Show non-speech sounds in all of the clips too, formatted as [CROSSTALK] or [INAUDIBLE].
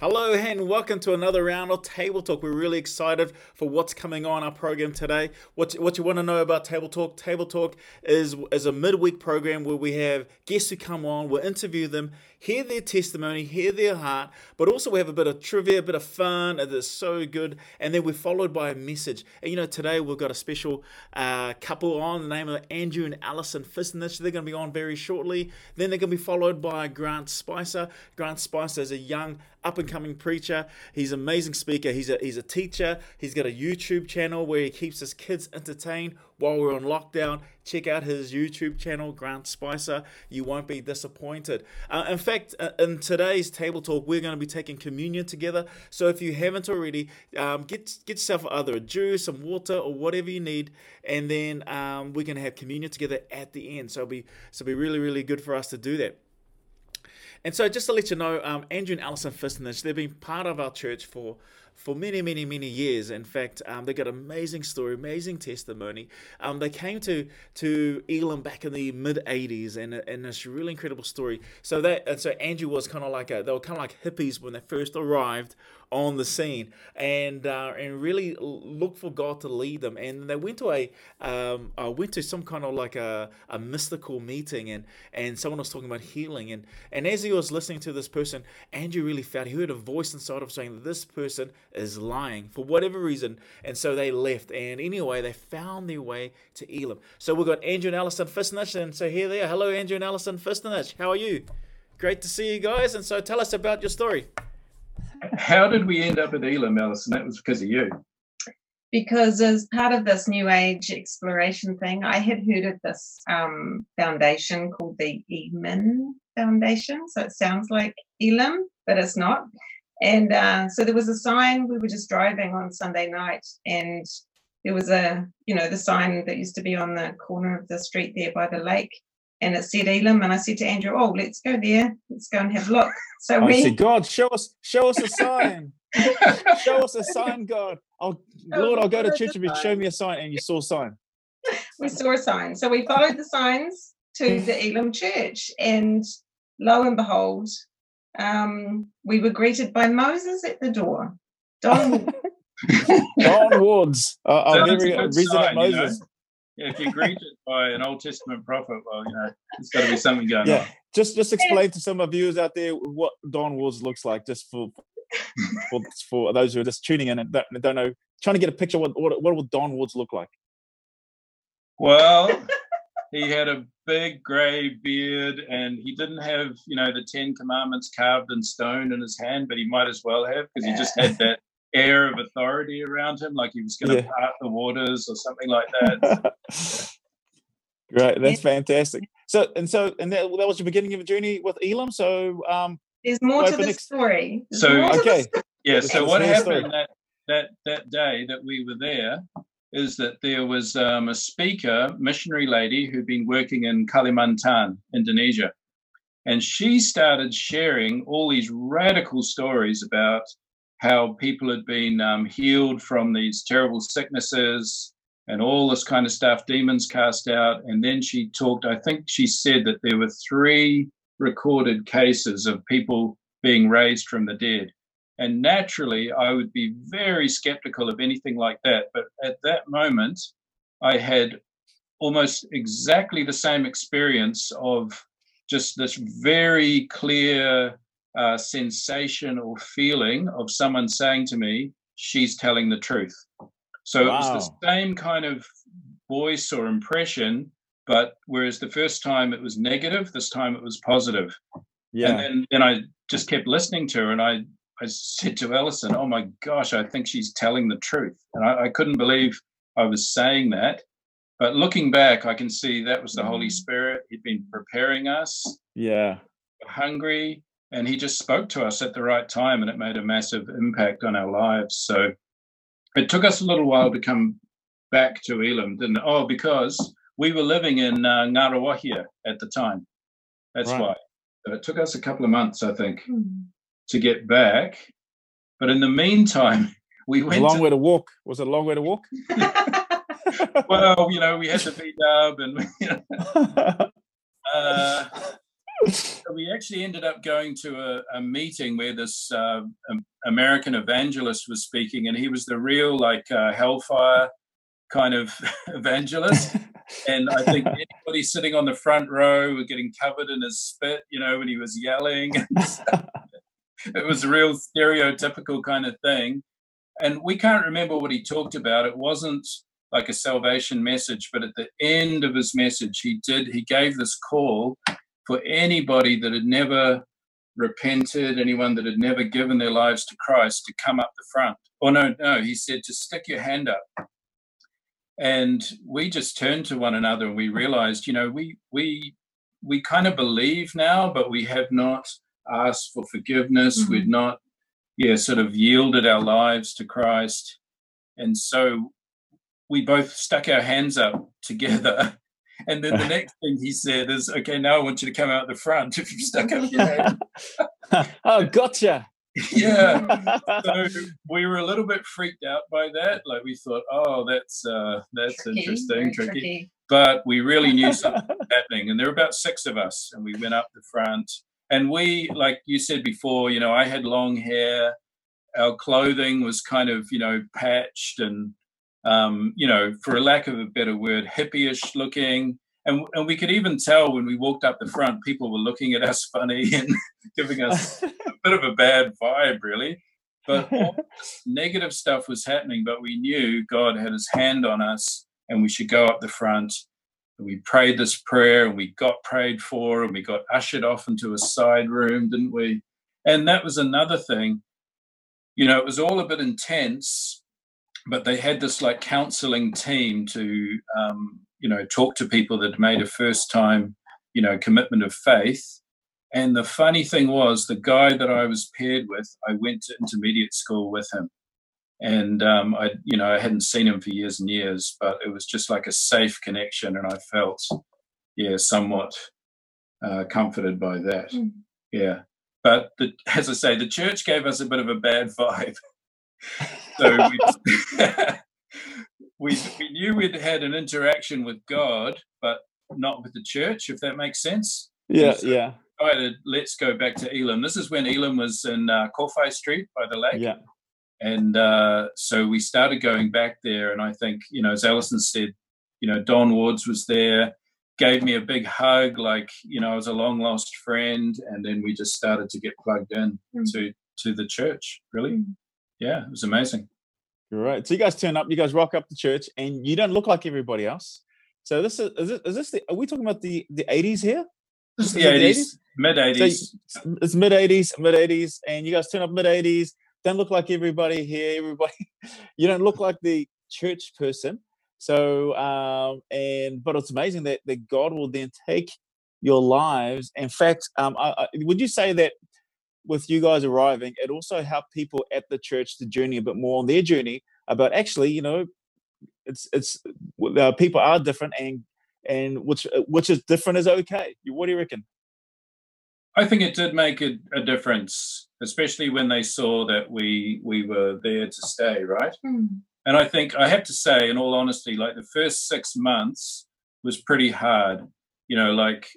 Hello and welcome to another round of Table Talk. We're really excited for what's coming on our program today. What, what you want to know about Table Talk? Table Talk is, is a midweek program where we have guests who come on, we'll interview them, hear their testimony, hear their heart, but also we have a bit of trivia, a bit of fun. It is so good. And then we're followed by a message. And you know, today we've got a special uh, couple on, the name of Andrew and Alison Fistnich. They're going to be on very shortly. Then they're going to be followed by Grant Spicer. Grant Spicer is a young up and coming preacher. He's an amazing speaker. He's a, he's a teacher. He's got a YouTube channel where he keeps his kids entertained while we're on lockdown. Check out his YouTube channel, Grant Spicer. You won't be disappointed. Uh, in fact, uh, in today's table talk, we're going to be taking communion together. So if you haven't already, um, get get yourself either a juice, some water, or whatever you need, and then um, we're going to have communion together at the end. So it'll be so it'll be really really good for us to do that. And so, just to let you know, um, Andrew and Alison Fistnich, they've been part of our church for for many, many, many years. In fact, um, they got amazing story, amazing testimony. Um, they came to to Elim back in the mid '80s, and and it's a really incredible story. So that and so Andrew was kind of like a they were kind of like hippies when they first arrived on the scene and uh, and really look for God to lead them. And they went to a um, uh, went to some kind of like a, a mystical meeting, and and someone was talking about healing. And and as he was listening to this person, Andrew really felt he heard a voice inside of saying this person is lying for whatever reason. And so they left. And anyway, they found their way to Elim. So we've got Andrew and Alison Fistnich. And so here they are. Hello, Andrew and Alison Fistnich. How are you? Great to see you guys. And so tell us about your story. How did we end up at Elim, Alison? That was because of you. Because as part of this New Age exploration thing, I had heard of this um, foundation called the Emin Foundation. So it sounds like Elim, but it's not. And uh, so there was a sign. We were just driving on Sunday night, and there was a, you know, the sign that used to be on the corner of the street there by the lake and it said Elim, and I said to Andrew, "Oh, let's go there. Let's go and have a look." So we I said, "God, show us, show us a sign. show us a [LAUGHS] sign, God. Oh, Lord, I'll go to church if you show me a sign." And you saw a sign. we saw a sign, so we followed the signs to the Elim church, and lo and behold, um, we were greeted by Moses at the door. Don. [LAUGHS] [LAUGHS] Don Woods, uh, our very resident Moses. You know? Yeah, if you're greeted by uh, an Old Testament prophet, well, you know, there's got to be [LAUGHS] something going yeah. on. Just just explain to some of viewers out there what Don Woods looks like, just for [LAUGHS] for, for those who are just tuning in and don't, don't know, trying to get a picture what what, what would Don Woods look like? Well, he had a big grey beard, and he didn't have you know the Ten Commandments carved in stone in his hand, but he might as well have because he just had that air of authority around him, like he was going to yeah. part the waters or something like that. [LAUGHS] Great, that's fantastic. So and so and that, that was the beginning of a journey with Elim. So um, there's more to the next... story. There's so okay, yeah. So what happened that that that day that we were there is that there was um, a speaker, missionary lady who'd been working in Kalimantan, Indonesia, and she started sharing all these radical stories about how people had been um, healed from these terrible sicknesses and all this kind of stuff, demons cast out. And then she talked, I think she said that there were three recorded cases of people being raised from the dead. And naturally, I would be very skeptical of anything like that. But at that moment, I had almost exactly the same experience of just this very clear uh, sensation or feeling of someone saying to me, she's telling the truth. So wow. it was the same kind of voice or impression, but whereas the first time it was negative, this time it was positive. Yeah. And then, then I just kept listening to her and I, I said to Alison, oh my gosh, I think she's telling the truth. And I, I couldn't believe I was saying that. But looking back, I can see that was the Holy mm. Spirit. He'd been preparing us. Yeah. Hungry and he just spoke to us at the right time and it made a massive impact on our lives so it took us a little while to come back to elim didn't it? oh because we were living in uh, Ngaruawahia at the time that's right. why so it took us a couple of months i think mm. to get back but in the meantime [LAUGHS] we went a long to... way to walk was it a long way to walk [LAUGHS] well you know we had to be up and you [LAUGHS] know, uh, so we actually ended up going to a, a meeting where this uh, American evangelist was speaking, and he was the real like uh, hellfire kind of [LAUGHS] evangelist. [LAUGHS] and I think anybody sitting on the front row were getting covered in his spit, you know, when he was yelling. [LAUGHS] it was a real stereotypical kind of thing. And we can't remember what he talked about. It wasn't like a salvation message, but at the end of his message, he did, he gave this call for anybody that had never repented, anyone that had never given their lives to Christ to come up the front. Oh, no, no, he said to stick your hand up. And we just turned to one another and we realized, you know, we we we kind of believe now, but we have not asked for forgiveness. Mm-hmm. We'd not, yeah, sort of yielded our lives to Christ. And so we both stuck our hands up [LAUGHS] together. And then the [LAUGHS] next thing he said is, okay, now I want you to come out the front if you've stuck up your hand. [LAUGHS] oh, gotcha. [LAUGHS] yeah. so we were a little bit freaked out by that. Like we thought, oh, that's uh, that's tricky, interesting, tricky. tricky. But we really knew something was happening. And there were about six of us, and we went up the front. And we, like you said before, you know, I had long hair. Our clothing was kind of, you know, patched and um, you know, for a lack of a better word, hippie-ish looking. And, and we could even tell when we walked up the front, people were looking at us [LAUGHS] funny and giving us a bit of a bad vibe, really. But [LAUGHS] negative stuff was happening, but we knew God had his hand on us and we should go up the front. And we prayed this prayer and we got prayed for and we got ushered off into a side room, didn't we? And that was another thing. You know, it was all a bit intense, but they had this like counseling team to um, you know talk to people that made a first time you know commitment of faith. And the funny thing was the guy that i was paired with i went to intermediate school with him. And um, i you know i hadn't seen him for years and years but it was just like a safe connection and i felt yeah somewhat uh, comforted by that. Mm. yeah. But the, [LAUGHS] as i say the church gave us a bit of a bad vibe so we, [LAUGHS] [LAUGHS] we, we knew we'd had an interaction with God, but not with the church, if that makes sense. Yeah, so yeah. Decided, let's go back to Elim. This is when Elim was in uh, Street by the lake. Yeah. And uh, so we started going back there. And I think, you know, as Alison said, you know, Don Woods was there, gave me a big hug, like, you know, I was a long lost friend. And then we just started to get plugged in mm. to, to the church, really. Yeah, it was amazing. Great. So you guys turn up, you guys rock up the church, and you don't look like everybody else. So this is is, it, is this the? Are we talking about the the eighties here? This is the eighties, mid eighties. So it's mid eighties, mid eighties, and you guys turn up mid eighties. Don't look like everybody here. Everybody, [LAUGHS] you don't look like the church person. So um, and but it's amazing that that God will then take your lives. In fact, um, I, I, would you say that with you guys arriving, it also helped people at the church to journey a bit more on their journey about actually, you know, it's it's uh, people are different and and which uh, which is different is okay. What do you reckon? I think it did make a, a difference, especially when they saw that we we were there to stay, right? Mm. And I think I have to say, in all honesty, like the first six months was pretty hard. You know, like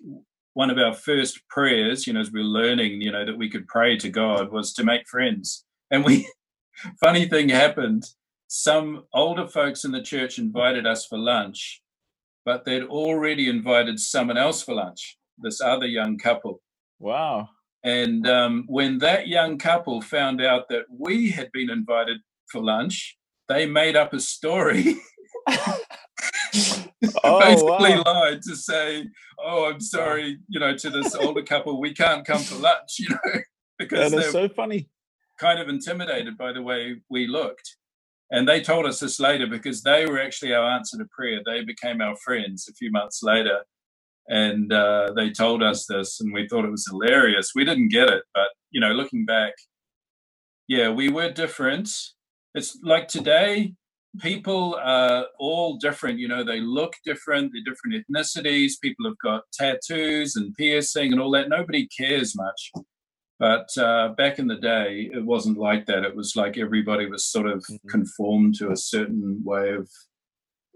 one of our first prayers, you know, as we are learning, you know, that we could pray to God was to make friends. And we, [LAUGHS] funny thing happened. Some older folks in the church invited us for lunch, but they'd already invited someone else for lunch, this other young couple. Wow. And um, when that young couple found out that we had been invited for lunch, they made up a story [LAUGHS] [LAUGHS] [LAUGHS] oh, basically wow. lied to say, "Oh, I'm sorry," you know, to this older couple, we can't come for lunch, [LAUGHS] you know, because they're so funny. Kind of intimidated by the way we looked. And they told us this later because they were actually our answer to prayer. They became our friends a few months later. And uh, they told us this, and we thought it was hilarious. We didn't get it, but, you know, looking back, yeah, we were different. It's like today, people are all different. You know, they look different, they're different ethnicities. People have got tattoos and piercing and all that. Nobody cares much. But uh, back in the day, it wasn't like that. It was like everybody was sort of mm-hmm. conformed to a certain way of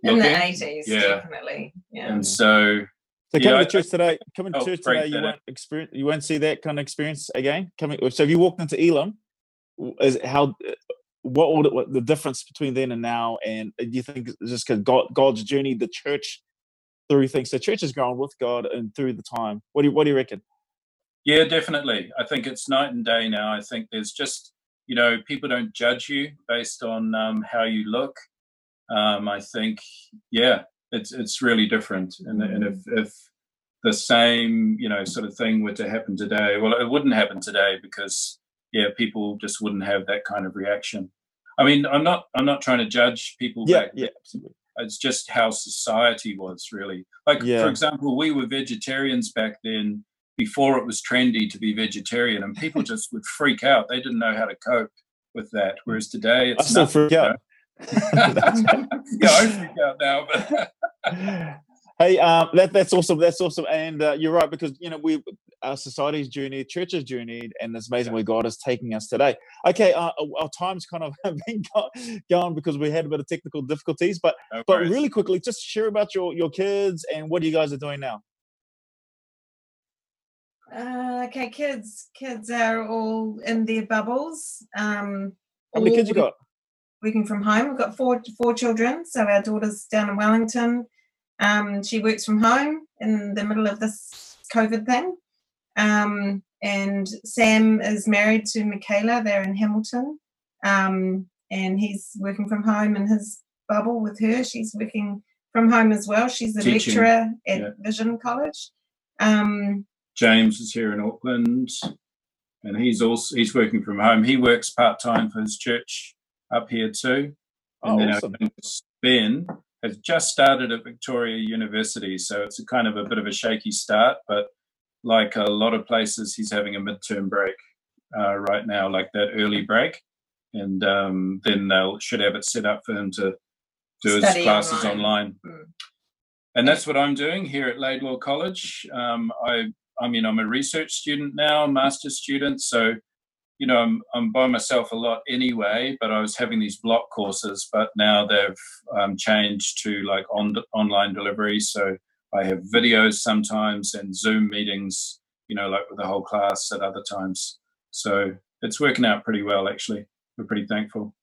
looking. in the eighties, yeah. definitely. Yeah. And so, So coming yeah, to church today, coming to oh, church today, you won't experience, you won't see that kind of experience again. Coming, so if you walked into Elim, is how what would what the difference between then and now? And do you think just because God, God's journey, the church through things, the church has grown with God and through the time. What do you what do you reckon? Yeah, definitely. I think it's night and day now. I think there's just you know people don't judge you based on um, how you look. Um, I think yeah, it's it's really different. And and if if the same you know sort of thing were to happen today, well, it wouldn't happen today because yeah, people just wouldn't have that kind of reaction. I mean, I'm not I'm not trying to judge people. Yeah, yeah, absolutely. It's just how society was really. Like yeah. for example, we were vegetarians back then before it was trendy to be vegetarian, and people [LAUGHS] just would freak out. They didn't know how to cope with that. Whereas today, it's I still freak out. [LAUGHS] yeah, I freak out now, but [LAUGHS] Hey, um, that, that's awesome. That's awesome. And uh, you're right because you know we our society's journey, church's journey, and it's amazing where God is taking us today. Okay, uh, our time's kind of [LAUGHS] been gone because we had a bit of technical difficulties, but no but really quickly, just share about your your kids and what you guys are doing now. Uh, okay, kids, kids are all in their bubbles. Um, How many kids you got? Working from home. We've got four four children. So our daughter's down in Wellington um, she works from home in the middle of this COVID thing. Um, and Sam is married to Michaela. They're in Hamilton. Um, and he's working from home in his bubble with her. She's working from home as well. She's a Teaching. lecturer at yeah. Vision College. Um, James is here in Auckland, and he's also he's working from home. He works part time for his church up here too. And oh, then awesome. Ben has just started at Victoria University, so it's a kind of a bit of a shaky start. But like a lot of places, he's having a midterm break uh, right now, like that early break, and um, then they'll should have it set up for him to do Study his classes online. online. Mm. And that's what I'm doing here at Laidlaw College. Um, I, I mean, I'm a research student now, master's student, so you know, I'm, I'm by myself a lot anyway, but I was having these block courses, but now they've um, changed to like on online delivery. So I have videos sometimes and Zoom meetings, you know, like with the whole class at other times. So it's working out pretty well, actually. We're pretty thankful.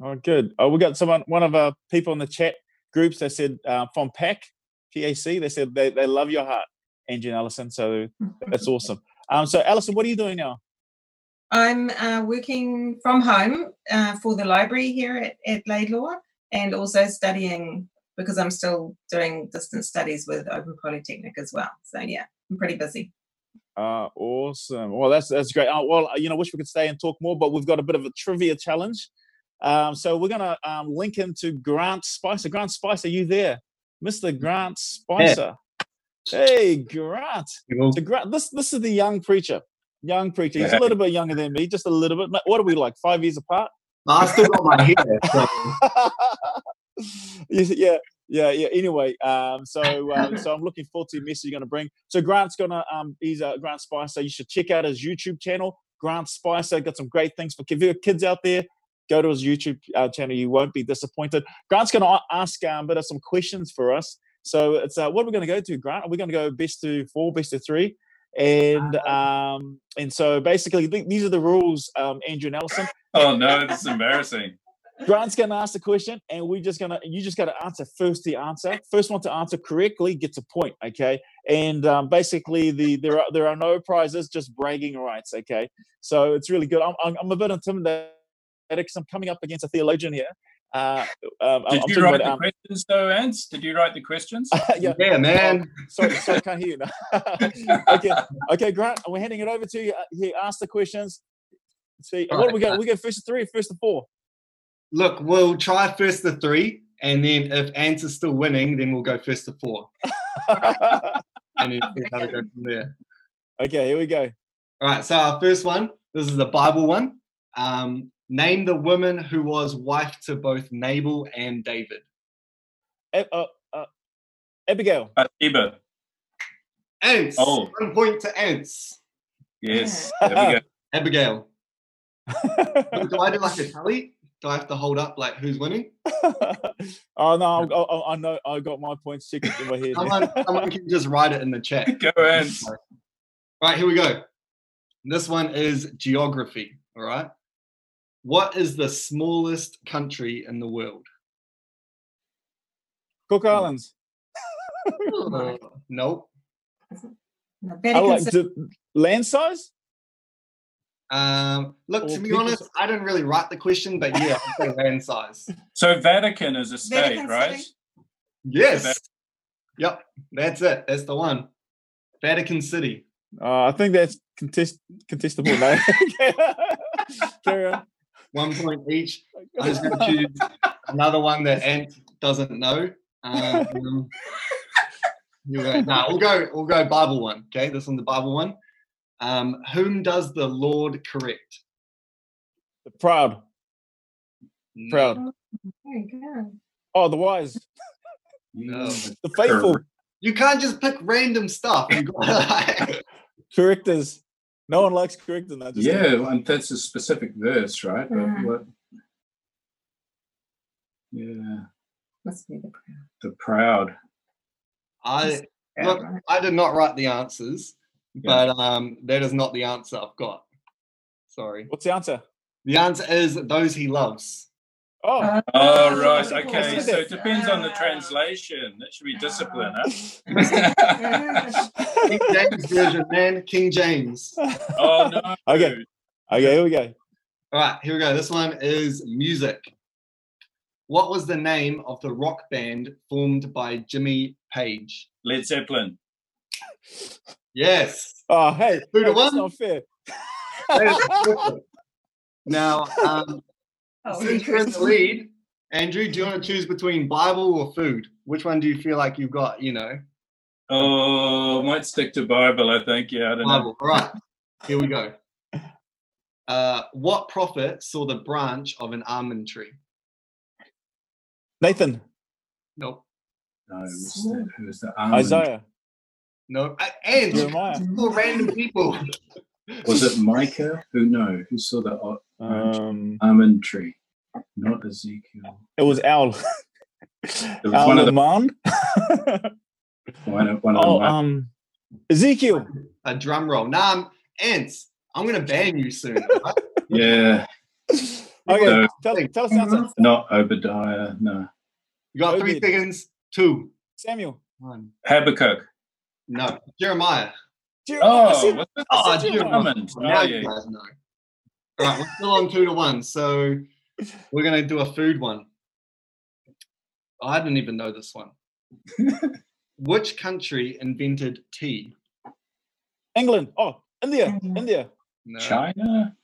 Oh, good. Oh, we got someone, one of our people in the chat groups. They said uh, from PAC, PAC. They said they, they love your heart, Angie and Allison. So [LAUGHS] that's awesome. Um, so Allison, what are you doing now? I'm uh, working from home uh, for the library here at, at Laidlaw and also studying because I'm still doing distance studies with Open Polytechnic as well. So yeah, I'm pretty busy. Uh, awesome. Well, that's that's great. Uh, well, you know, wish we could stay and talk more, but we've got a bit of a trivia challenge. Um, so we're gonna um, link into Grant Spicer. Grant Spicer, are you there, Mister Grant Spicer? Yeah. Hey, Grant. So Grant, this this is the young preacher young preacher. He's a little bit younger than me, just a little bit. What are we like? Five years apart? I still got my hair. So. [LAUGHS] yeah, yeah, yeah. Anyway, um, so um, so I'm looking forward to the message you're going to bring. So Grant's gonna um, he's a Grant Spicer. You should check out his YouTube channel. Grant Spicer got some great things for kids out there. Go to his YouTube uh, channel. You won't be disappointed. Grant's going to ask um, but some questions for us. So it's uh, what are we going to go to, Grant? Are we going to go best to four, best to three? And um, and so basically, these are the rules, um, Andrew Nelson. oh no, this is embarrassing. Grant's gonna ask the question, and we're just gonna you just gotta answer first. The answer first one to answer correctly gets a point. Okay, and um, basically the there are there are no prizes, just bragging rights. Okay, so it's really good. I'm I'm, I'm a bit intimidated because I'm coming up against a theologian here, uh, um, Did I'm you write about, the um, questions though, Ants? Did you write the questions? [LAUGHS] yeah. yeah, man. Oh, sorry, sorry, I can't hear you. [LAUGHS] okay, okay, Grant, we're handing it over to you. He asked the questions. See, All what right. we go? We go first to three, first to four. Look, we'll try first to three, and then if Ants is still winning, then we'll go first to four. [LAUGHS] and then we'll go from there. Okay, here we go. All right, so our first one. This is the Bible one. Um, Name the woman who was wife to both Nabal and David. Uh, uh, Abigail. Bathsheba. Ants. Oh. One point to Ants. Yes. [LAUGHS] Abigail. Abigail. [LAUGHS] do I do like a tally? Do I have to hold up like who's winning? [LAUGHS] oh no, I, I, I, know I got my points checked in my head. someone, someone can just write it in the chat. Go ahead. All right, here we go. This one is geography. All right. What is the smallest country in the world? Cook Islands. [LAUGHS] Uh, nope. No, I like City. the land size. Um, look, Or to be people- honest, I didn't really write the question, but yeah, [LAUGHS] land size. So Vatican is a state, Vatican right? City. Yes. Yep, that's it. That's the one. Vatican City. Uh, I think that's contest contestable. No. [LAUGHS] Carry on. One point each. [LAUGHS] I'm just going to choose another one that Ant doesn't know. Um, you go. No, we'll go. We'll go Bible one. Okay, this one's the Bible one. Um, whom does the Lord correct? The proud, proud. Very good. Oh, the wise, No. [LAUGHS] the faithful, You can't just pick random stuff. You got like, [LAUGHS] correctors. No one likes correcting. I just Yeah, and that's a specific verse, right? But Mhm. what? Yeah, Must be the proud. the proud. I look. I did not write the answers, but um, that is not the answer I've got. Sorry. What's the answer? The answer is those he loves. Oh, Uh, Oh, right. Okay. So it depends on the Ah. translation. That should be discipline, huh? [LAUGHS] King James version, man. King James. oh, no. [LAUGHS] Okay. okay, here we go. All right, here we go. This one is music. What was the name of the rock band formed by Jimmy Page? Led Zeppelin. Yes. Oh, hey, Two to hey, that's one? not fair. that is perfect. now, um, oh, since you're in the lead, Andrew, do you want to choose between Bible or food? Which one do you feel like you've got, you know? Oh, I might stick to Bible, I think. Yeah, I don't know. All right, here we go. Uh, what prophet saw the branch of an almond tree? Nathan, Nope. No, it was the, it was the almond. Isaiah, Nope. Uh, and Jeremiah. all random people. Was it [LAUGHS] Micah? Who no? Who saw the Um, almond tree? Not Ezekiel. it was Al. [LAUGHS] It was Al one of the- Leman. [LAUGHS] One of, one of oh, them. um, Ezekiel. A drum roll. Nah, I'm- ants. I'm gonna ban you soon. all right? yeah, Okay, So- tell, tell us the answer. not Obadiah. No, You got three Obed. seconds. Two. Samuel. One. Habakkuk. No. Jeremiah. Jer- Oh, I said- what's it? Oh, said Jeremiah. almond. Now Oh, you guys know. All right, we're still on two to one. So we're gonna do a food one. I didn't even know this one. [LAUGHS] Which country invented tea? England. Oh, India. India. No. China.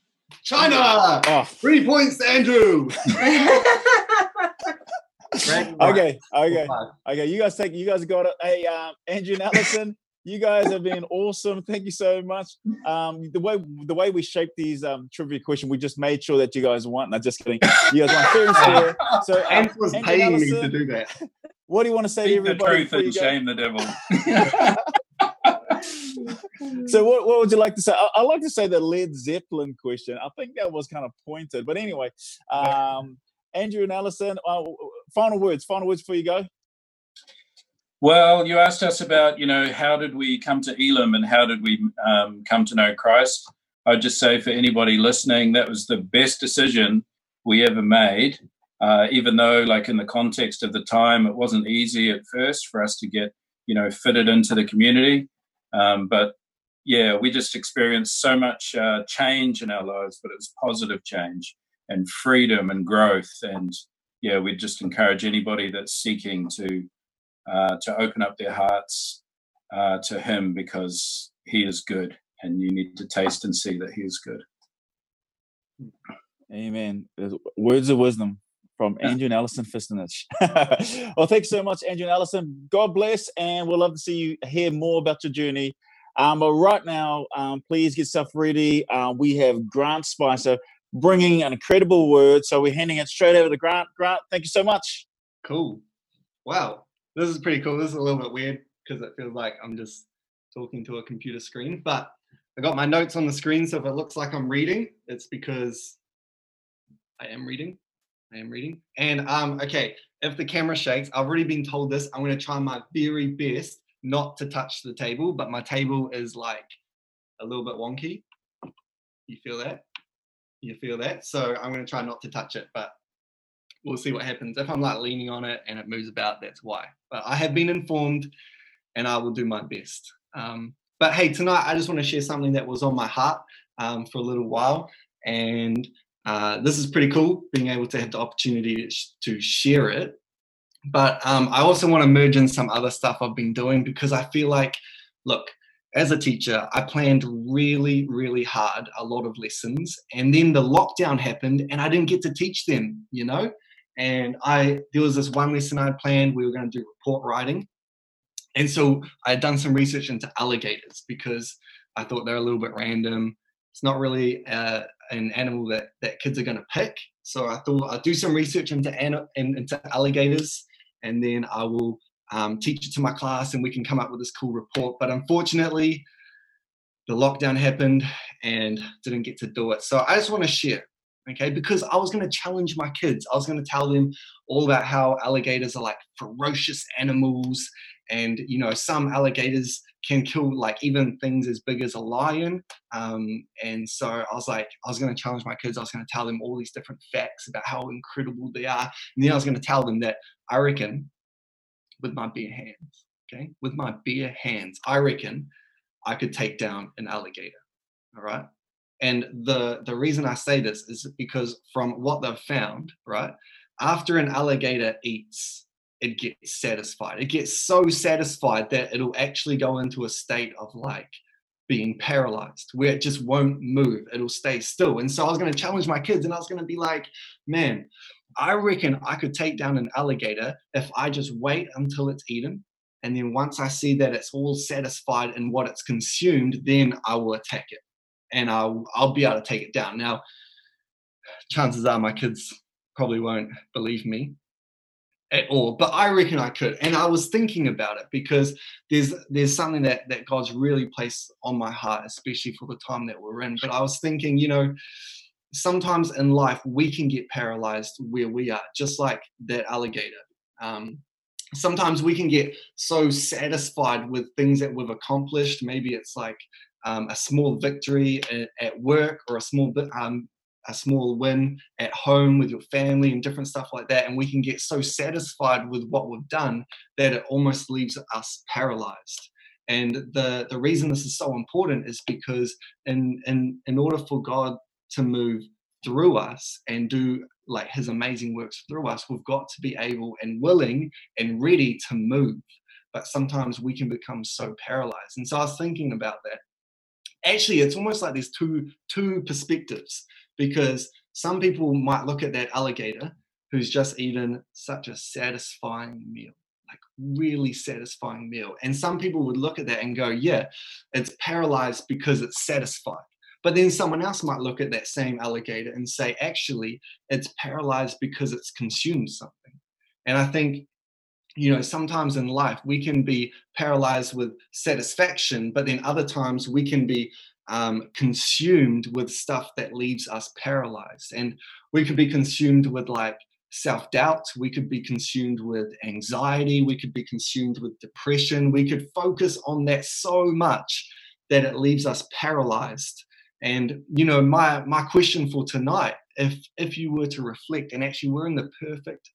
China. Oh, Three points, Andrew. [LAUGHS] Okay, okay, okay. You guys take. You guys got it. Hey, um, Andrew and Allison. You guys have been awesome. Thank you so much. Um, the way the way we shaped these um, trivia question, we just made sure that you guys won. No, just kidding. You guys won fair and square. So, um, Ant was Andrew paying me to do that. [LAUGHS] what do you want to say to Speak the truth and shame the devil. [LAUGHS] So what, what would you like to say? I, I like to say the Led Zeppelin question. I think that was kind of pointed, but anyway, um, Andrew and Allison, uh, final words. Final words before you go. Well, you asked us about, you know, how did we come to Elim and how did we um, come to know Christ? I'd just say for anybody listening, that was the best decision we ever made. Uh, even though, like in the context of the time, it wasn't easy at first for us to get, you know, fitted into the community. Um, but yeah, we just experienced so much uh, change in our lives, but it was positive change and freedom and growth. And yeah, we'd just encourage anybody that's seeking to uh, to open up their hearts uh, to Him because He is good, and you need to taste and see that He is good. Amen. Words of wisdom from Andrew and Allison Fistenich. [LAUGHS] well, thanks so much, Andrew and Allison. God bless, and we'll love to see you hear more about your journey. Um, but right now, um, please get stuff ready. Uh, we have Grant Spicer bringing an incredible word, so we're handing it straight over to Grant. Grant, thank you so much. Cool. Wow. This is pretty cool. This is a little bit weird because it feels like I'm just talking to a computer screen, but I got my notes on the screen. So if it looks like I'm reading, it's because I am reading. I am reading. And um, okay, if the camera shakes, I've already been told this. I'm going to try my very best not to touch the table, but my table is like a little bit wonky. You feel that? You feel that? So I'm going to try not to touch it, but we'll see what happens. If I'm like leaning on it and it moves about, that's why. But I have been informed and I will do my best. Um, but hey, tonight I just want to share something that was on my heart um, for a little while. And uh, this is pretty cool being able to have the opportunity to share it. But um, I also want to merge in some other stuff I've been doing because I feel like, look, as a teacher, I planned really, really hard a lot of lessons, and then the lockdown happened, and I didn't get to teach them. You know, and I there was this one lesson I planned. We were going to do report writing, and so I had done some research into alligators because I thought they're a little bit random. It's not really uh, an animal that that kids are going to pick. So I thought I'd do some research into into alligators, and then I will um, teach it to my class, and we can come up with this cool report. But unfortunately, the lockdown happened and didn't get to do it. So I just want to share, okay? Because I was going to challenge my kids. I was going to tell them all about how alligators are like ferocious animals, and you know some alligators can kill like even things as big as a lion. Um, and so I was like, I was going to challenge my kids. I was going to tell them all these different facts about how incredible they are. And then I was going to tell them that I reckon with my bare hands, okay, with my bare hands, I reckon I could take down an alligator. All right. And the, the reason I say this is because from what they've found, right, after an alligator eats it gets satisfied. It gets so satisfied that it'll actually go into a state of like being paralyzed where it just won't move. It'll stay still. And so I was going to challenge my kids and I was going to be like, man, I reckon I could take down an alligator if I just wait until it's eaten. And then once I see that it's all satisfied in what it's consumed, then I will attack it and I'll, I'll be able to take it down. Now, chances are my kids probably won't believe me at all but i reckon i could. And i was thinking about it because there's there's something that that god's really placed on my heart especially for the time that we're in. But i was thinking you know sometimes in life we can get paralyzed where we are just like that alligator. Um, sometimes we can get so satisfied with things that we've accomplished. Maybe it's like um, a small victory at, at, work or a small bit, um, a small win at home with your family and different stuff like that. And we can get so satisfied with what we've done that it almost leaves us paralyzed. And the, the reason this is so important is because in, in, in order for God to move through us and do like his amazing works through us, we've got to be able and willing and ready to move. But sometimes we can become so paralyzed. And so I was thinking about that. Actually, it's almost like there's two two perspectives because some people might look at that alligator who's just eaten such a satisfying meal like really satisfying meal. And some people would look at that and go yeah it's paralyzed because it's satisfied. But then someone else might look at that same alligator and say actually it's paralyzed because it's consumed something. And i think you know sometimes in life we can be paralyzed with satisfaction but then other times we can be um, consumed with stuff that leaves us paralyzed. And we could be consumed with like self doubt, we could be consumed with anxiety, we could be consumed with depression. We could focus on that so much that it leaves us paralyzed. And you know, my my question for tonight, if if you were to reflect, and actually we're in the perfect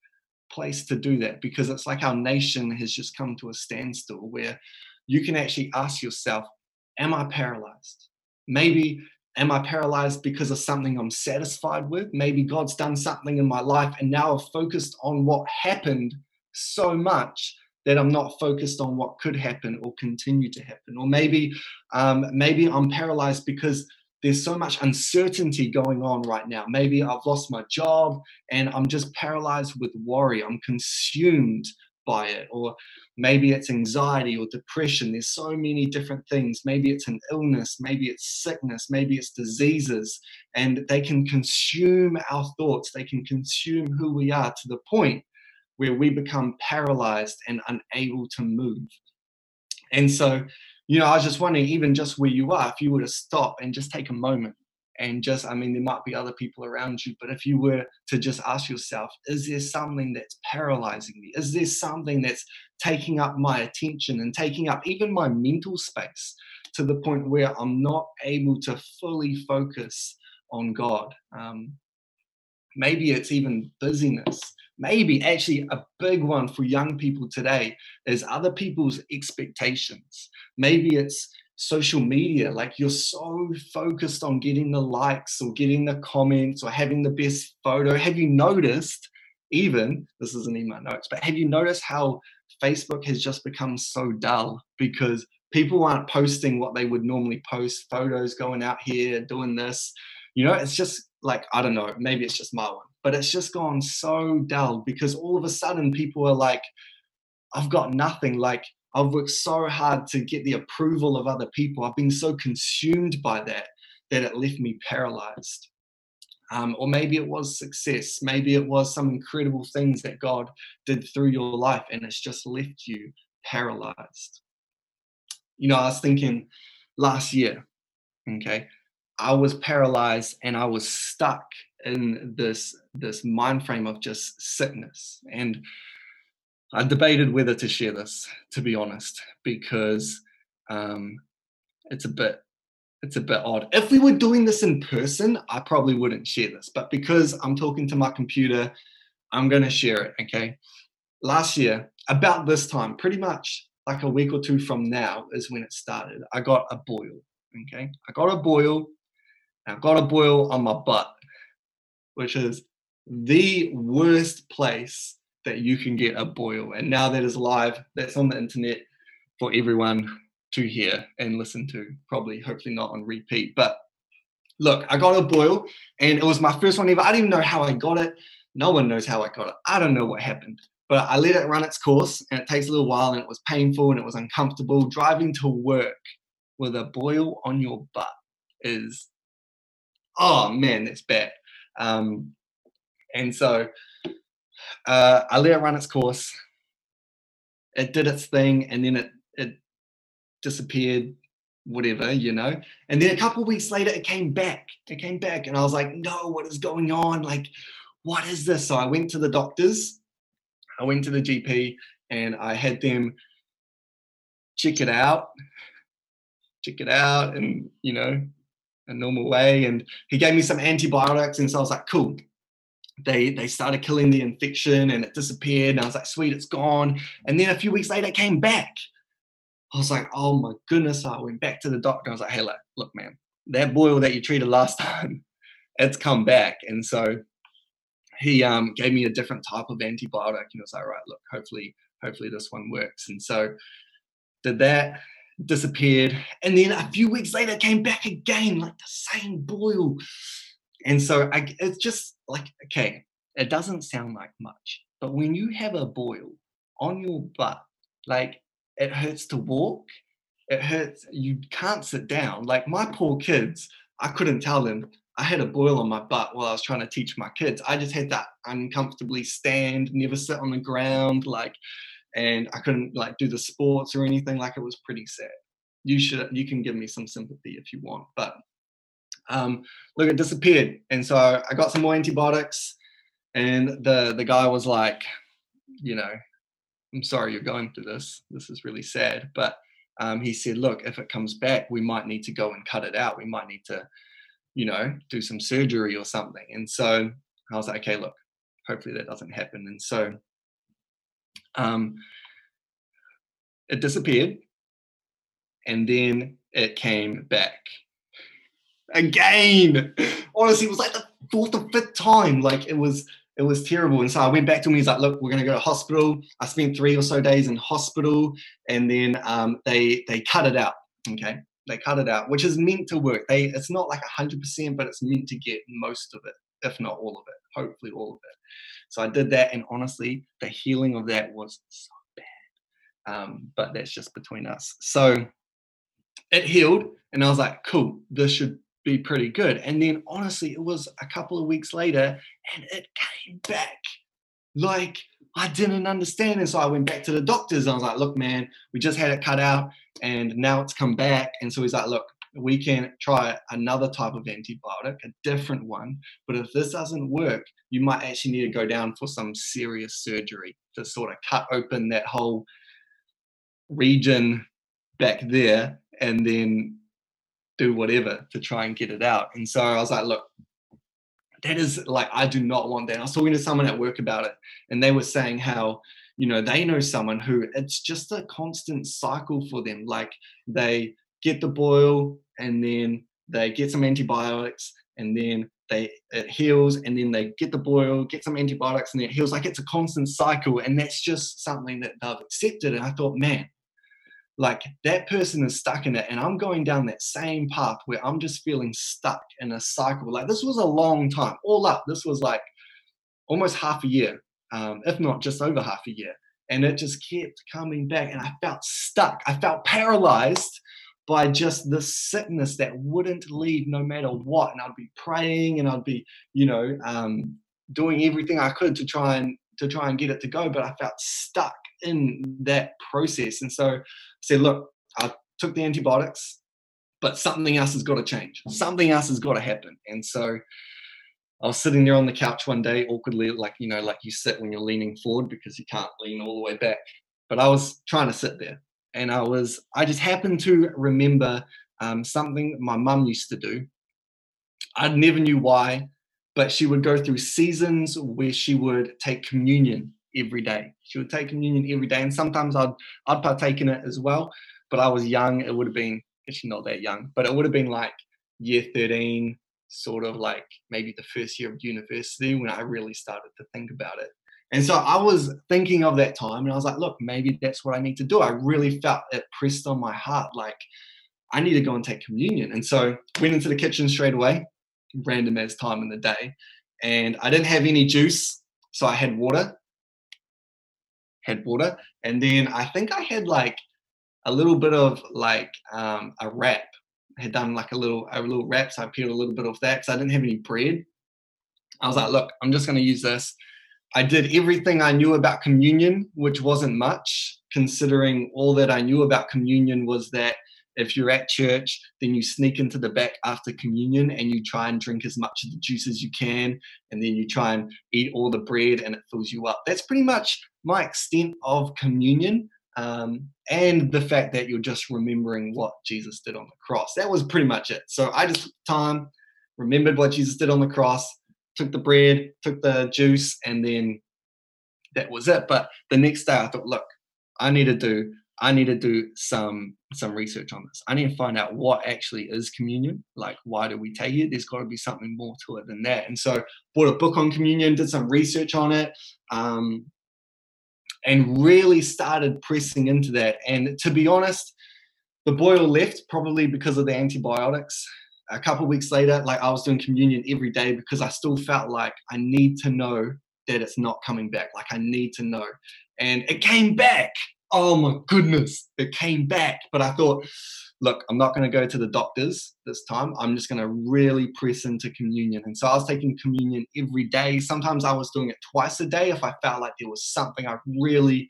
place to do that because it's like our nation has just come to a standstill where you can actually ask yourself, Am I paralyzed? Maybe am I paralyzed because of something I'm satisfied with? Maybe God's done something in my life and now I've focused on what happened so much that I'm not focused on what could happen or continue to happen. Or maybe, um, maybe I'm paralyzed because there's so much uncertainty going on right now. Maybe I've lost my job and I'm just paralyzed with worry. I'm consumed by it. Or maybe it's anxiety or depression. There's so many different things. Maybe it's an illness, maybe it's sickness, maybe it's diseases, and they can consume our thoughts, they can consume who we are to the point where we become paralyzed and unable to move. And so, you know, I was just wondering, even just where you are, if you were to stop and just take a moment and just i mean there might be other people around you but if you were to just ask yourself is there something that's paralyzing me? Is there something that's taking up my attention and taking up even my mental space to the point where i'm not able to fully focus on god? Um, maybe it's even busyness. Maybe actually a big one for young people today is other people's expectations. Maybe it's social media like you're so focused on getting the likes or getting the comments or having the best photo. Have you noticed even this isn't in my notes but have you noticed how facebook has just become so dull because people aren't posting what they would normally post photos going out here doing this? You know it's just like i don't know maybe it's just my one but it's just gone so dull because all of a sudden people are like i've got nothing like I've worked so hard to get the approval of other people. I've been so consumed by that that it left me paralyzed. Um, or maybe it was success. Maybe it was some incredible things that God did through your life and it's just left you paralyzed. You know, I was thinking last year, okay, I was paralyzed and I was stuck in this this mind frame of just sickness. And I debated whether to share this, to be honest, because um, it's a bit it's a bit odd. If we were doing this in person, I probably wouldn't share this, but because I'm talking to my computer, I'm going to share it. Okay. Last year, about this time, pretty much like a week or two from now, is when it started. I got a boil. Okay. I got a boil. I got a boil on my butt, which is the worst place that you can get a boil. And now that is live, that's on the internet for everyone to hear and listen to. Probably, hopefully, not on repeat. But look, I got a boil and it was my first one ever. I didn't even know how I got it. No one knows how I got it. I don't know what happened. But I let it run its course and it takes a little while and it was painful and it was uncomfortable. Driving to work with a boil on your butt is, oh man, that's bad. Um, and so uh, I let it run its course. It did its thing, and then it it disappeared, whatever, you know. And then a couple weeks later, it came back. It came back, and I was like, "No, what is going on? Like, what is this?" So I went to the doctors. I went to the GP, and I had them check it out, check it out, and you know, a normal way. And he gave me some antibiotics, and so I was like, "Cool." they they started killing the infection and it disappeared. And i was like sweet it's gone. And then a few weeks later it came back. I was like oh my goodness. I went back to the doctor. I was like hey look, look man that boil that you treated last [LAUGHS] time it's come back. And so he um, gave me a different type of antibiotic. And I was like right look hopefully hopefully this one works. And so did that disappeared and then a few weeks later came back again like the same boil and so I, it's just like, okay, it doesn't sound like much, but when you have a boil on your butt, like it hurts to walk, it hurts, you can't sit down. Like my poor kids, I couldn't tell them I had a boil on my butt while I was trying to teach my kids. I just had to uncomfortably stand, never sit on the ground, like, and I couldn't like do the sports or anything. Like it was pretty sad. You should, you can give me some sympathy if you want, but um, look, it disappeared. And so I got some more antibiotics, and the the guy was like, you know, I'm sorry you're going through this. This is really sad. But um, he said, look, if it comes back, we might need to go and cut it out. We might need to, you know, do some surgery or something. And so I was like, okay, look, hopefully that doesn't happen. And so um, it disappeared, and then it came back again. Honestly, it was like the fourth or fifth time. Like it was it was terrible. And so I went back to him. He's like, look, we're gonna go to hospital. I spent three or so days in hospital, and then um, they they cut it out. Okay, they cut it out, which is meant to work. They it's not like hundred percent, but it's meant to get most of it, if not all of it. Hopefully, all of it. So I did that, and honestly, the healing of that was so bad. Um, but that's just between us. So it healed, and I was like, cool, this should be pretty good. And then honestly, it was a couple of weeks later and it came back like I didn't understand. And so I went back to the doctors. And I was like, look, man, we just had it cut out and now it's come back. And so he's like, look, we can try another type of antibiotic, a different one. But if this doesn't work, you might actually need to go down for some serious surgery to sort of cut open that whole region back there and then do whatever to try and get it out. And so I was like, look, that is like, I do not want that. I was talking to someone at work about it, and they were saying how, you know, they know someone who it's just a constant cycle for them. Like they get the boil and then they get some antibiotics and then they it heals and then they get the boil, get some antibiotics and it heals. Like it's a constant cycle. And that's just something that they've accepted. And I thought, man, like that person is stuck in it and i'm going down that same path where i'm just feeling stuck in a cycle like this was a long time all up this was like almost half a year um, if not just over half a year and it just kept coming back and i felt stuck i felt paralyzed by just the sickness that wouldn't leave no matter what and i'd be praying and i'd be you know um, doing everything i could to try and to try and get it to go but i felt stuck in that process and so I said, look, I took the antibiotics, but something else has got to change. Something else has got to happen. And so I was sitting there on the couch one day, awkwardly, like, you know, like you sit when you're leaning forward because you can't lean all the way back. But I was trying to sit there. And I was, I just happened to remember um, something my mum used to do. I never knew why, but she would go through seasons where she would take communion every day. She would take communion every day, and sometimes I'd I'd partake in it as well. But I was young; it would have been actually not that young, but it would have been like year thirteen, sort of like maybe the first year of university when I really started to think about it. And so I was thinking of that time, and I was like, look, maybe that's what I need to do. I really felt it pressed on my heart, like I need to go and take communion. And so went into the kitchen straight away, random as time in the day, and I didn't have any juice, so I had water had water. And then I think I had like a little bit of like um, a wrap. I had done like a little a little wrap, so I peeled a little bit of that because I didn't have any bread. I was like, look, I'm just going to use this. I did everything I knew about communion, which wasn't much, considering all that I knew about communion was that if you're at church, then you sneak into the back after communion and you try and drink as much of the juice as you can, and then you try and eat all the bread and it fills you up. That's pretty much my extent of communion um, and the fact that you're just remembering what Jesus did on the cross. That was pretty much it. So I just time, remembered what Jesus did on the cross, took the bread, took the juice, and then that was it. But the next day I thought, look, I need to do I need to do some some research on this. I need to find out what actually is communion. Like, why do we take it? There's got to be something more to it than that. And so, bought a book on communion, did some research on it, um, and really started pressing into that. And to be honest, the boil left probably because of the antibiotics. A couple weeks later, like I was doing communion every day because I still felt like I need to know that it's not coming back. Like I need to know. And it came back oh my goodness, it came back. But I thought, look, I'm not going to go to the doctors this time. I'm just going to really press into communion. And so I was taking communion every day. Sometimes I was doing it twice a day if I felt like there was something I really,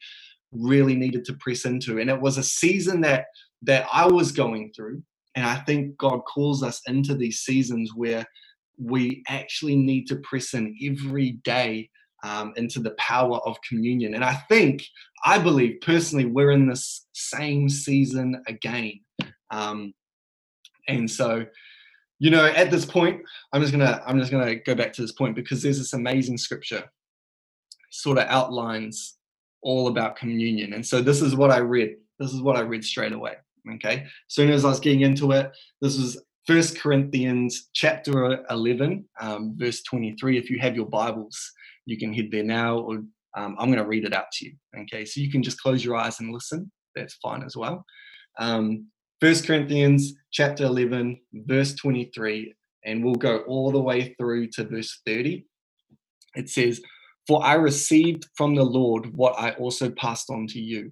really needed to press into. And it was a season that that I was going through. And I think God calls us into these seasons where we actually need to press in every day um, into the power of communion. And I think, I believe personally, we're in this same season again. Um, and so, you know, at this point, I'm just gonna I'm just gonna go back to this point because there's this amazing scripture, sort of outlines all about communion. And so this is what I read. This is what I read straight away. Okay. As soon as I was getting into it, this was First Corinthians chapter 11, um, verse 23. If you have your Bibles, you can head there now, or um, I'm going to read it out to you. Okay, so you can just close your eyes and listen. That's fine as well. Um, First Corinthians chapter 11, verse 23, and we'll go all the way through to verse 30. It says, For I received from the Lord what I also passed on to you.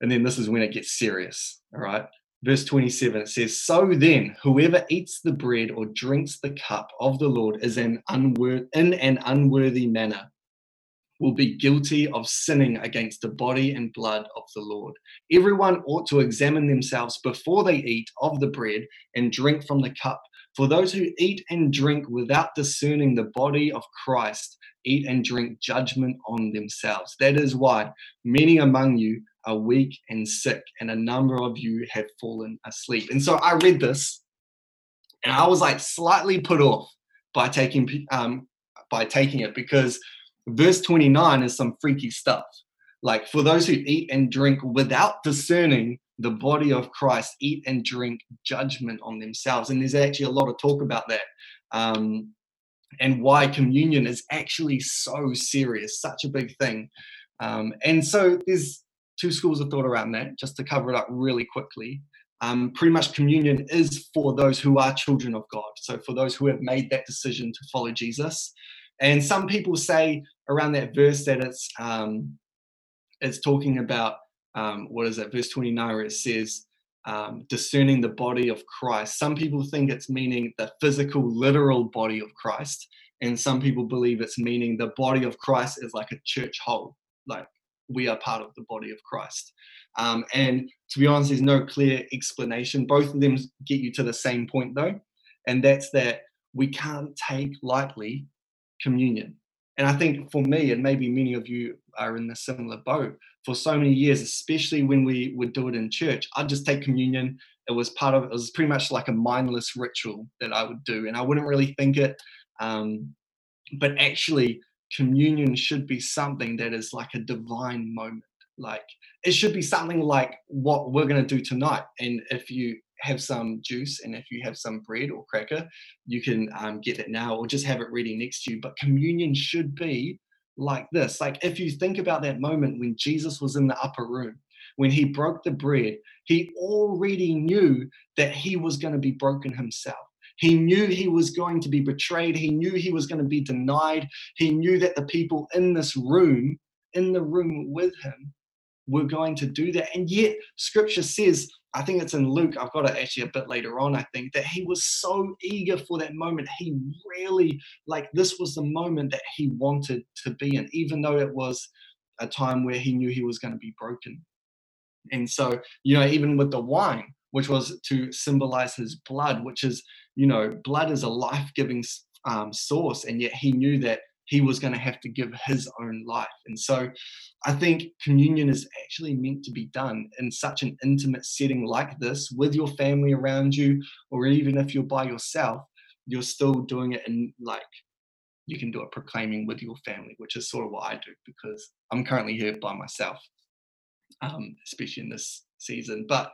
And then this is when it gets serious, all right? Verse 27, it says, So then, whoever eats the bread or drinks the cup of the Lord is an in an unworthy manner will be guilty of sinning against the body and blood of the Lord. Everyone ought to examine themselves before they eat of the bread and drink from the cup. For those who eat and drink without discerning the body of Christ eat and drink judgment on themselves. That is why many among you are weak and sick, and a number of you have fallen asleep. And so I read this, and I was like slightly put off by taking um, by taking it because verse 29 is some freaky stuff. Like, for those who eat and drink without discerning the body of Christ, eat and drink judgment on themselves. And there's actually a lot of talk about that. Um, and why communion is actually so serious, such a big thing. Um, and so there's two schools of thought around that, just to cover it up really quickly. Um, pretty much communion is for those who are children of God. So for those who have made that decision to follow Jesus. And some people say around that verse that it's um, it's talking about um, what is that verse 29 where it says um, discerning the body of Christ. Some people think it's meaning the physical, literal body of Christ, and some people believe it's meaning the body of Christ is like a church whole, like we are part of the body of Christ. Um, and to be honest, there's no clear explanation. Both of them get you to the same point though, and that's that we can't take lightly communion. And I think for me, and maybe many of you are in a similar boat, for so many years, especially when we would do it in church, I'd just take communion. It was part of it was pretty much like a mindless ritual that I would do, and I wouldn't really think it. Um, but actually, communion should be something that is like a divine moment. Like it should be something like what we're going to do tonight. And if you have some juice and if you have some bread or cracker, you can um, get it now or just have it ready next to you. But communion should be like this. Like if you think about that moment when Jesus was in the upper room, when he broke the bread, he already knew that he was going to be broken himself. He knew he was going to be betrayed. He knew he was going to be denied. He knew that the people in this room, in the room with him, were going to do that. And yet, scripture says I think it's in Luke, I've got it actually a bit later on, I think, that he was so eager for that moment. He really, like, this was the moment that he wanted to be in, even though it was a time where he knew he was going to be broken. And so, you know, even with the wine, which was to symbolize his blood, which is, you know, blood is a life giving um, source. And yet he knew that he was going to have to give his own life. And so I think communion is actually meant to be done in such an intimate setting like this with your family around you, or even if you're by yourself, you're still doing it in like you can do it proclaiming with your family, which is sort of what I do because I'm currently here by myself, um, especially in this season. But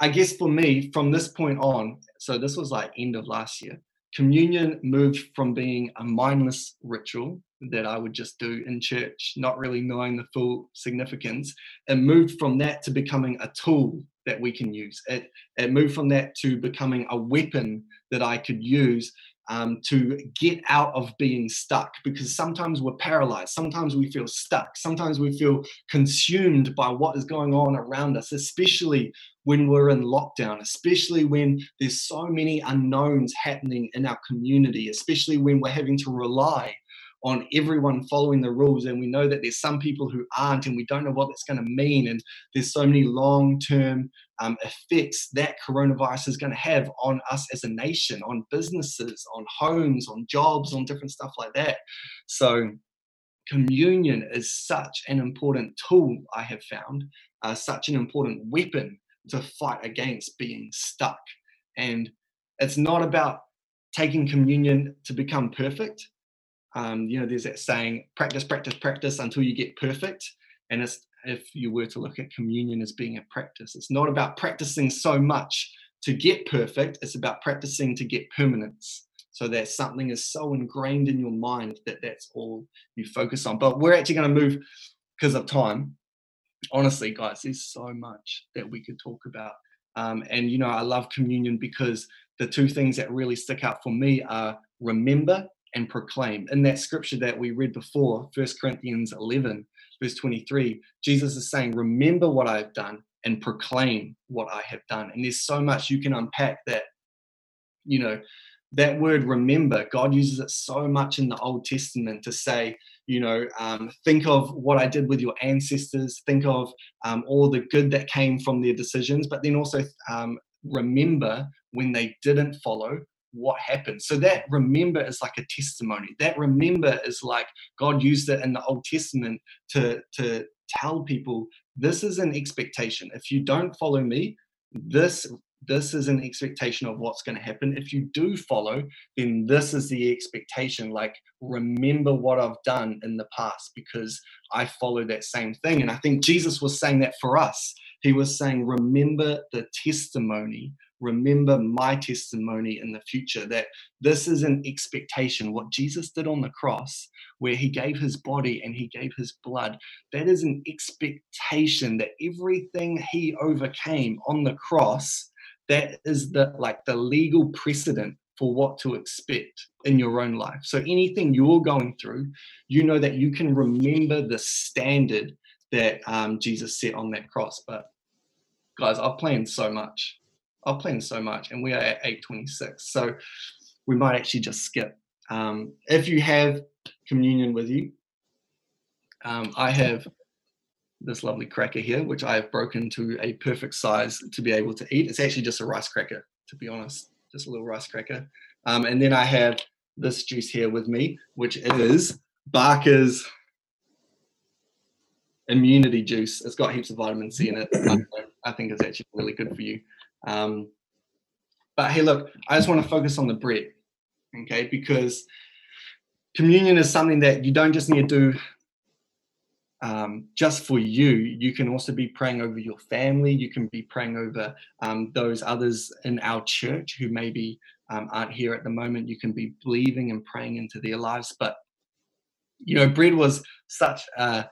I guess for me, from this point on, so this was like end of last year, communion moved from being a mindless ritual that I would just do in church, not really knowing the full significance, and moved from that to becoming a tool that we can use. It, it moved from that to becoming a weapon that I could use um, to get out of being stuck because sometimes we're paralyzed, sometimes we feel stuck, sometimes we feel consumed by what is going on around us, especially when we're in lockdown, especially when there's so many unknowns happening in our community, especially when we're having to rely on everyone following the rules and we know that there's some people who aren't and we don't know what that's going to mean and there's so many long-term um, effects that coronavirus is going to have on us as a nation on businesses on homes on jobs on different stuff like that. So communion is such an important tool i have found uh, such an important weapon to fight against being stuck and it's not about taking communion to become perfect um, you know, there's that saying, practice, practice, practice until you get perfect. And it's, if you were to look at communion as being a practice, it's not about practicing so much to get perfect, it's about practicing to get permanence. So that something is so ingrained in your mind that that's all you focus on. But we're actually going to move because of time. Honestly, guys, there's so much that we could talk about. Um, and you know, I love communion because the two things that really stick out for me are remember and proclaim. In that scripture that we read before, First Corinthians 11, verse 23, Jesus is saying, Remember what I've done and proclaim what I have done. And there's so much you can unpack that, you know, that word remember, God uses it so much in the Old Testament to say, you know, um, think of what I did with your ancestors, think of um, all the good that came from their decisions, but then also um, remember when they didn't follow what happened. So that remember is like a testimony. That remember is like God used it in the Old Testament to, to tell people this is an expectation. If you don't follow me, this this is an expectation of what's going to happen. If you do follow, then this is the expectation. Like, remember what I've done in the past because I follow that same thing. And I think Jesus was saying that for us. He was saying, remember the testimony remember my testimony in the future that this is an expectation. What Jesus did on the cross, where he gave his body and he gave his blood, that is an expectation that everything he overcame on the cross, that is the like the legal precedent for what to expect in your own life. So anything you're going through, you know that you can remember the standard that um, Jesus set on that cross. But guys, I've planned so much. I've planned so much, and we are at 826. So we might actually just skip. Um, if you have communion with you, um, I have this lovely cracker here, which I have broken to a perfect size to be able to eat. It's actually just a rice cracker, to be honest, just a little rice cracker. Um, and then I have this juice here with me, which is Barker's immunity juice. It's got heaps of vitamin C in it. [CLEARS THROAT] I think it's actually really good for you. Um, but hey, look, I just want to focus on the bread, okay? Because communion is something that you don't just need to do um, just for you. You can also be praying over your family. You can be praying over um, those others in our church who maybe um, aren't here at the moment. You can be believing and praying into their lives. But, you know, bread was such a,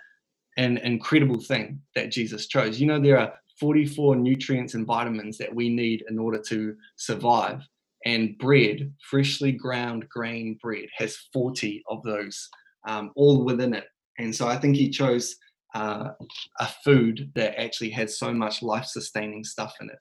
an incredible thing that Jesus chose. You know, there are 44 nutrients and vitamins that we need in order to survive. And bread, freshly ground grain bread, has 40 of those um, all within it. And so I think he chose uh, a food that actually has so much life sustaining stuff in it.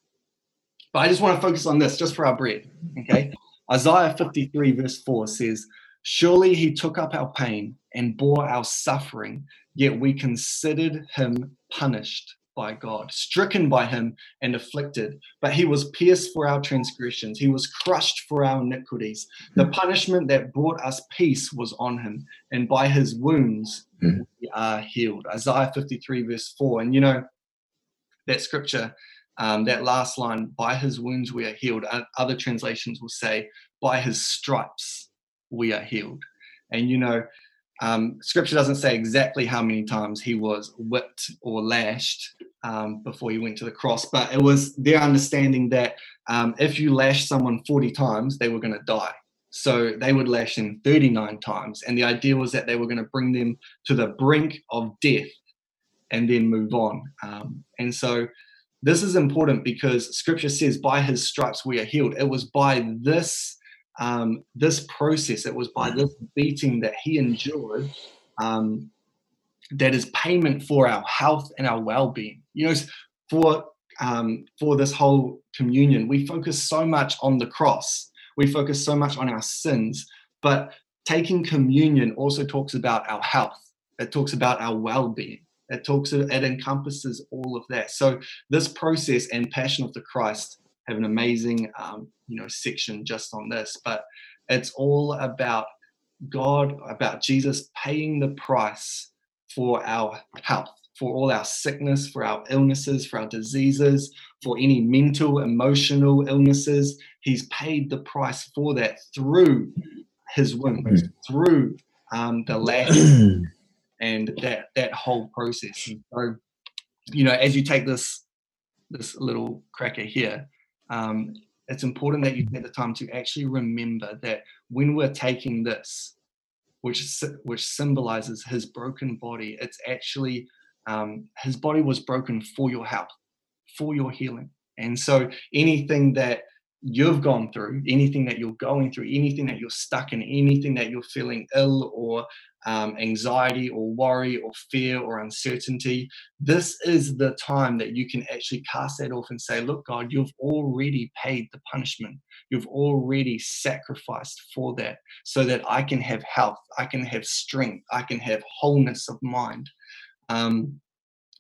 But I just want to focus on this just for our bread. Okay. [LAUGHS] Isaiah 53, verse 4 says, Surely he took up our pain and bore our suffering, yet we considered him punished by God, stricken by him and afflicted. But he was pierced for our transgressions, he was crushed for our iniquities. The punishment that brought us peace was on him, and by his wounds mm. we are healed. Isaiah 53, verse 4. And you know, that scripture, um, that last line, by his wounds we are healed. Other translations will say, by his stripes we are healed. And you know, um, scripture doesn't say exactly how many times he was whipped or lashed um, before he went to the cross, but it was their understanding that um, if you lash someone 40 times, they were going to die. So they would lash him 39 times. And the idea was that they were going to bring them to the brink of death and then move on. Um, and so this is important because scripture says, by his stripes we are healed. It was by this um, this process, it was by this beating that he endured um, that is payment for our health and our well-being. You know, for um, for this whole communion, we focus so much on the cross. We focus so much on our sins, but taking communion also talks about our health. It talks about our well-being. It talks. It encompasses all of that. So this process and passion of the Christ have an amazing um, you know section just on this but it's all about god about jesus paying the price for our health for all our sickness for our illnesses for our diseases for any mental emotional illnesses he's paid the price for that through his wounds through um, the [CLEARS THROAT] lash and that that whole process. And so you know as you take this this little cracker here um, it's important that you take the time to actually remember that when we're taking this, which which symbolizes his broken body, it's actually um, his body was broken for your health, for your healing. And so anything that you've gone through, anything that you're going through, anything that you're stuck in, anything that you're feeling ill or um, anxiety or worry or fear or uncertainty, this is the time that you can actually cast that off and say, Look, God, you've already paid the punishment. You've already sacrificed for that so that I can have health, I can have strength, I can have wholeness of mind. Um,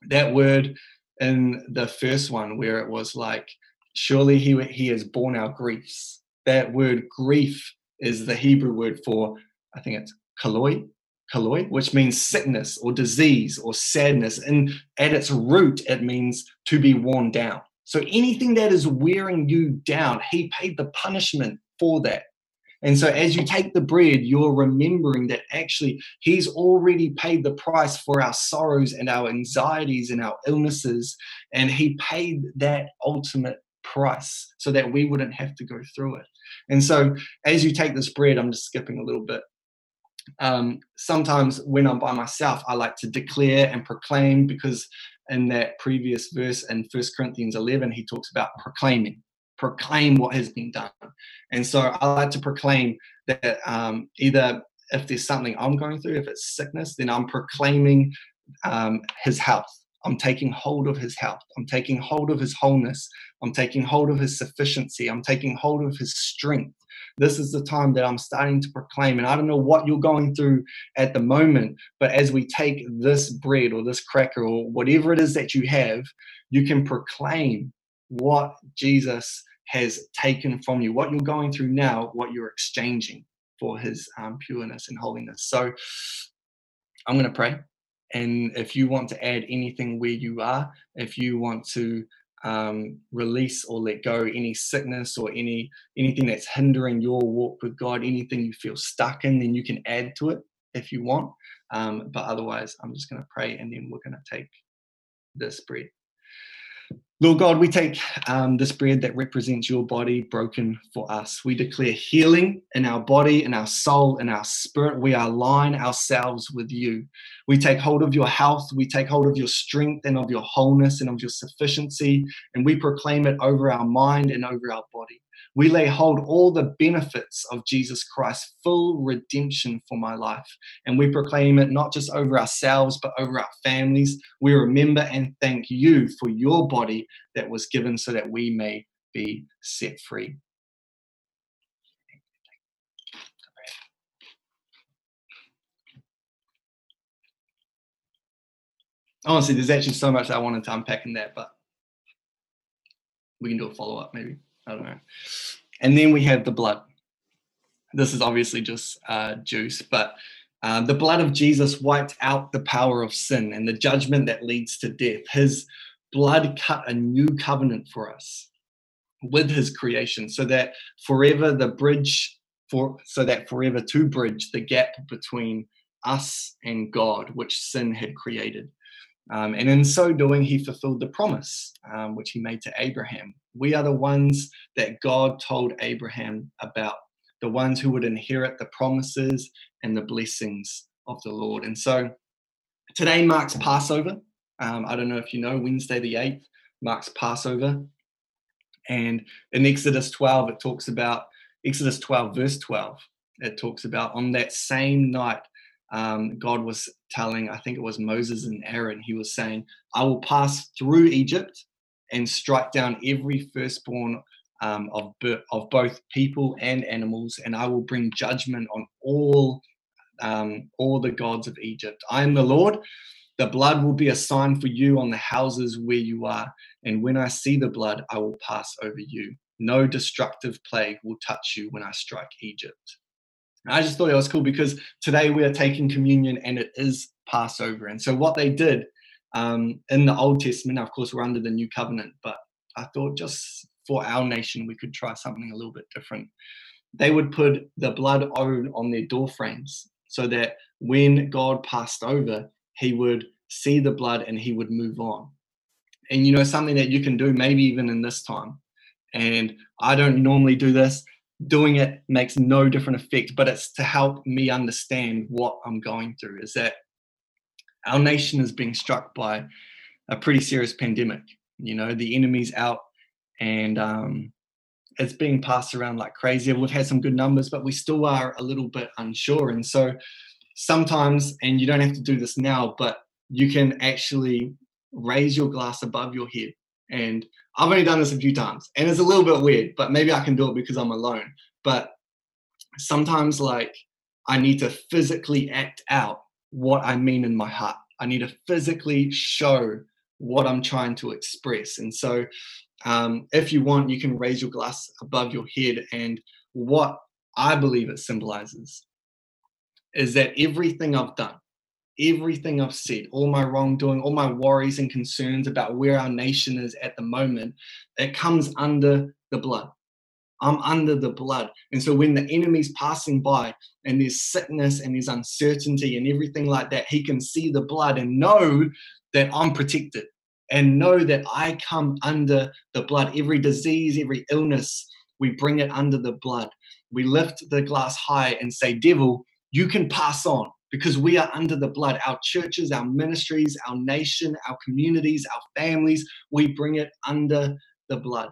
that word in the first one, where it was like, surely he, he has borne our griefs. That word grief is the Hebrew word for, I think it's kaloi, kaloi, which means sickness or disease or sadness. And at its root, it means to be worn down. So anything that is wearing you down, he paid the punishment for that. And so as you take the bread, you're remembering that actually he's already paid the price for our sorrows and our anxieties and our illnesses. And he paid that ultimate price so that we wouldn't have to go through it. And so as you take this bread, I'm just skipping a little bit. Um, sometimes when I'm by myself, I like to declare and proclaim because in that previous verse in First Corinthians 11, he talks about proclaiming, proclaim what has been done. And so I like to proclaim that um, either if there's something I'm going through, if it's sickness, then I'm proclaiming um, his health. I'm taking hold of his health. I'm taking hold of his wholeness. I'm taking hold of his sufficiency. I'm taking hold of his strength. This is the time that I'm starting to proclaim. And I don't know what you're going through at the moment, but as we take this bread or this cracker or whatever it is that you have, you can proclaim what Jesus has taken from you, what you're going through now, what you're exchanging for his um, pureness and holiness. So I'm going to pray. And if you want to add anything where you are, if you want to um, release or let go any sickness or any anything that's hindering your walk with God, anything you feel stuck in, then you can add to it if you want. Um, but otherwise, I'm just going to pray and then we're going to take this bread. Lord God, we take um, this bread that represents your body broken for us. We declare healing in our body, in our soul, in our spirit. We align ourselves with you. We take hold of your health. We take hold of your strength and of your wholeness and of your sufficiency. And we proclaim it over our mind and over our body. We lay hold all the benefits of Jesus Christ's full redemption for my life. And we proclaim it not just over ourselves, but over our families. We remember and thank you for your body that was given so that we may be set free. Honestly, there's actually so much I wanted to unpack in that, but we can do a follow up maybe. I don't know. And then we have the blood. This is obviously just uh, juice, but uh, the blood of Jesus wiped out the power of sin and the judgment that leads to death. His blood cut a new covenant for us with his creation so that forever the bridge for so that forever to bridge the gap between us and God, which sin had created. Um, and in so doing, he fulfilled the promise um, which he made to Abraham. We are the ones that God told Abraham about, the ones who would inherit the promises and the blessings of the Lord. And so today marks Passover. Um, I don't know if you know, Wednesday the 8th marks Passover. And in Exodus 12, it talks about, Exodus 12, verse 12, it talks about on that same night um, God was telling, I think it was Moses and Aaron, he was saying, I will pass through Egypt and strike down every firstborn um, of, of both people and animals, and I will bring judgment on all um, all the gods of Egypt. I am the Lord. The blood will be a sign for you on the houses where you are, and when I see the blood, I will pass over you. No destructive plague will touch you when I strike Egypt. I just thought it was cool because today we are taking communion and it is Passover. And so what they did um, in the Old Testament, of course, we're under the New Covenant, but I thought just for our nation we could try something a little bit different. They would put the blood on, on their door frames so that when God passed over, he would see the blood and he would move on. And you know, something that you can do maybe even in this time. And I don't normally do this doing it makes no different effect, but it's to help me understand what I'm going through. Is that our nation is being struck by a pretty serious pandemic. You know, the enemy's out and um, it's being passed around like crazy. We've had some good numbers, but we still are a little bit unsure. And so sometimes, and you don't have to do this now, but you can actually raise your glass above your head. And I've only done this a few times, and it's a little bit weird, but maybe I can do it because I'm alone. But sometimes, like, I need to physically act out what I mean in my heart. I need to physically show what I'm trying to express. And so, um, if you want, you can raise your glass above your head. And what I believe it symbolizes is that everything I've done, everything I've said, all my wrongdoing, all my worries and concerns about where our nation is at the moment, it comes under the blood. I'm under the blood. And so when the enemy's passing by and there's sickness and there's uncertainty and everything like that, he can see the blood and know that I'm protected and know that I come under the blood. Every disease, every illness, we bring it under the blood. We lift the glass high and say, Devil, you can pass on because we are under the blood. Our churches, our ministries, our nation, our communities, our families, we bring it under the blood.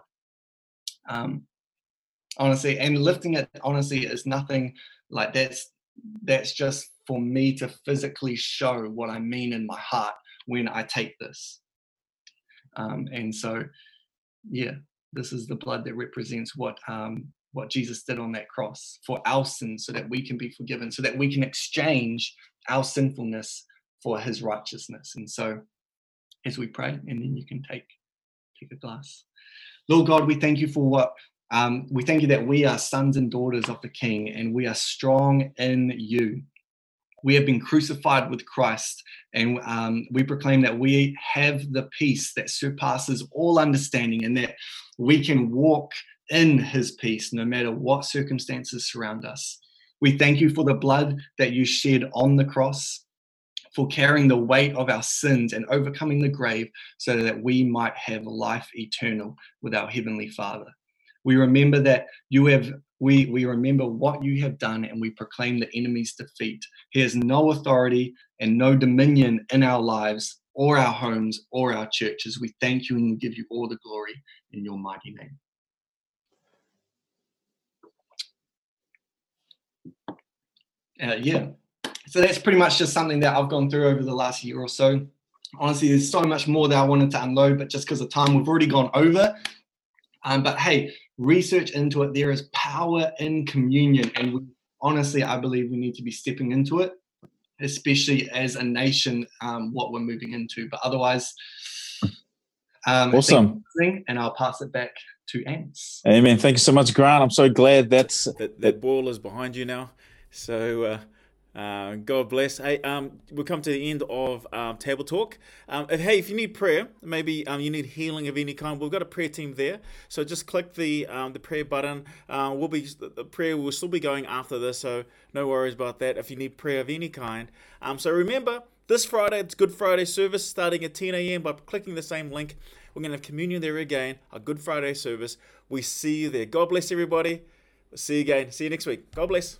Um, honestly, and lifting it honestly is nothing like that's that's just for me to physically show what I mean in my heart when I take this. Um, and so, yeah, this is the blood that represents what um, what Jesus did on that cross for our sins, so that we can be forgiven, so that we can exchange our sinfulness for His righteousness. And so, as we pray, and then you can take take a glass. Lord God, we thank you for what um, we thank you that we are sons and daughters of the King, and we are strong in you we have been crucified with Christ, and um, we proclaim that we have the peace that surpasses all understanding, and that we can walk in His peace no matter what circumstances surround us. We thank you for the blood that you shed on the cross, for carrying the weight of our sins and overcoming the grave, so that we might have life eternal with our Heavenly Father. We remember that you have we, we remember what you have done and we proclaim the enemy's defeat. He has no authority and no dominion in our lives or our homes or our churches. We thank you and give you all the glory in your mighty name. Uh, yeah, so that's pretty much just something that I've gone through over the last year or so. Honestly, there's so much more that I wanted to unload, but just because of time, we've already gone over. Um, but hey, research into it. There is power in communion. And we, honestly, I believe we need to be stepping into it, especially as a nation, um, what we're moving into. But otherwise, um, awesome. And I'll pass it back to Ants. Amen. Thank you so much, Grant. I'm so glad that's, that that ball is behind you now. So, uh, uh, God bless. Hey, um, we'll come to the end of um, Table Talk. Um, if, hey, if you need prayer, maybe um, you need healing of any kind, we've got a prayer team there. So just click the um, the prayer button. Uh, we'll be the prayer will still be going after this, so no worries about that. If you need prayer of any kind, um, so remember this Friday it's Good Friday service starting at 10 a.m. By clicking the same link, we're going to have communion there again. A Good Friday service. We see you there. God bless everybody. See you again. See you next week. God bless.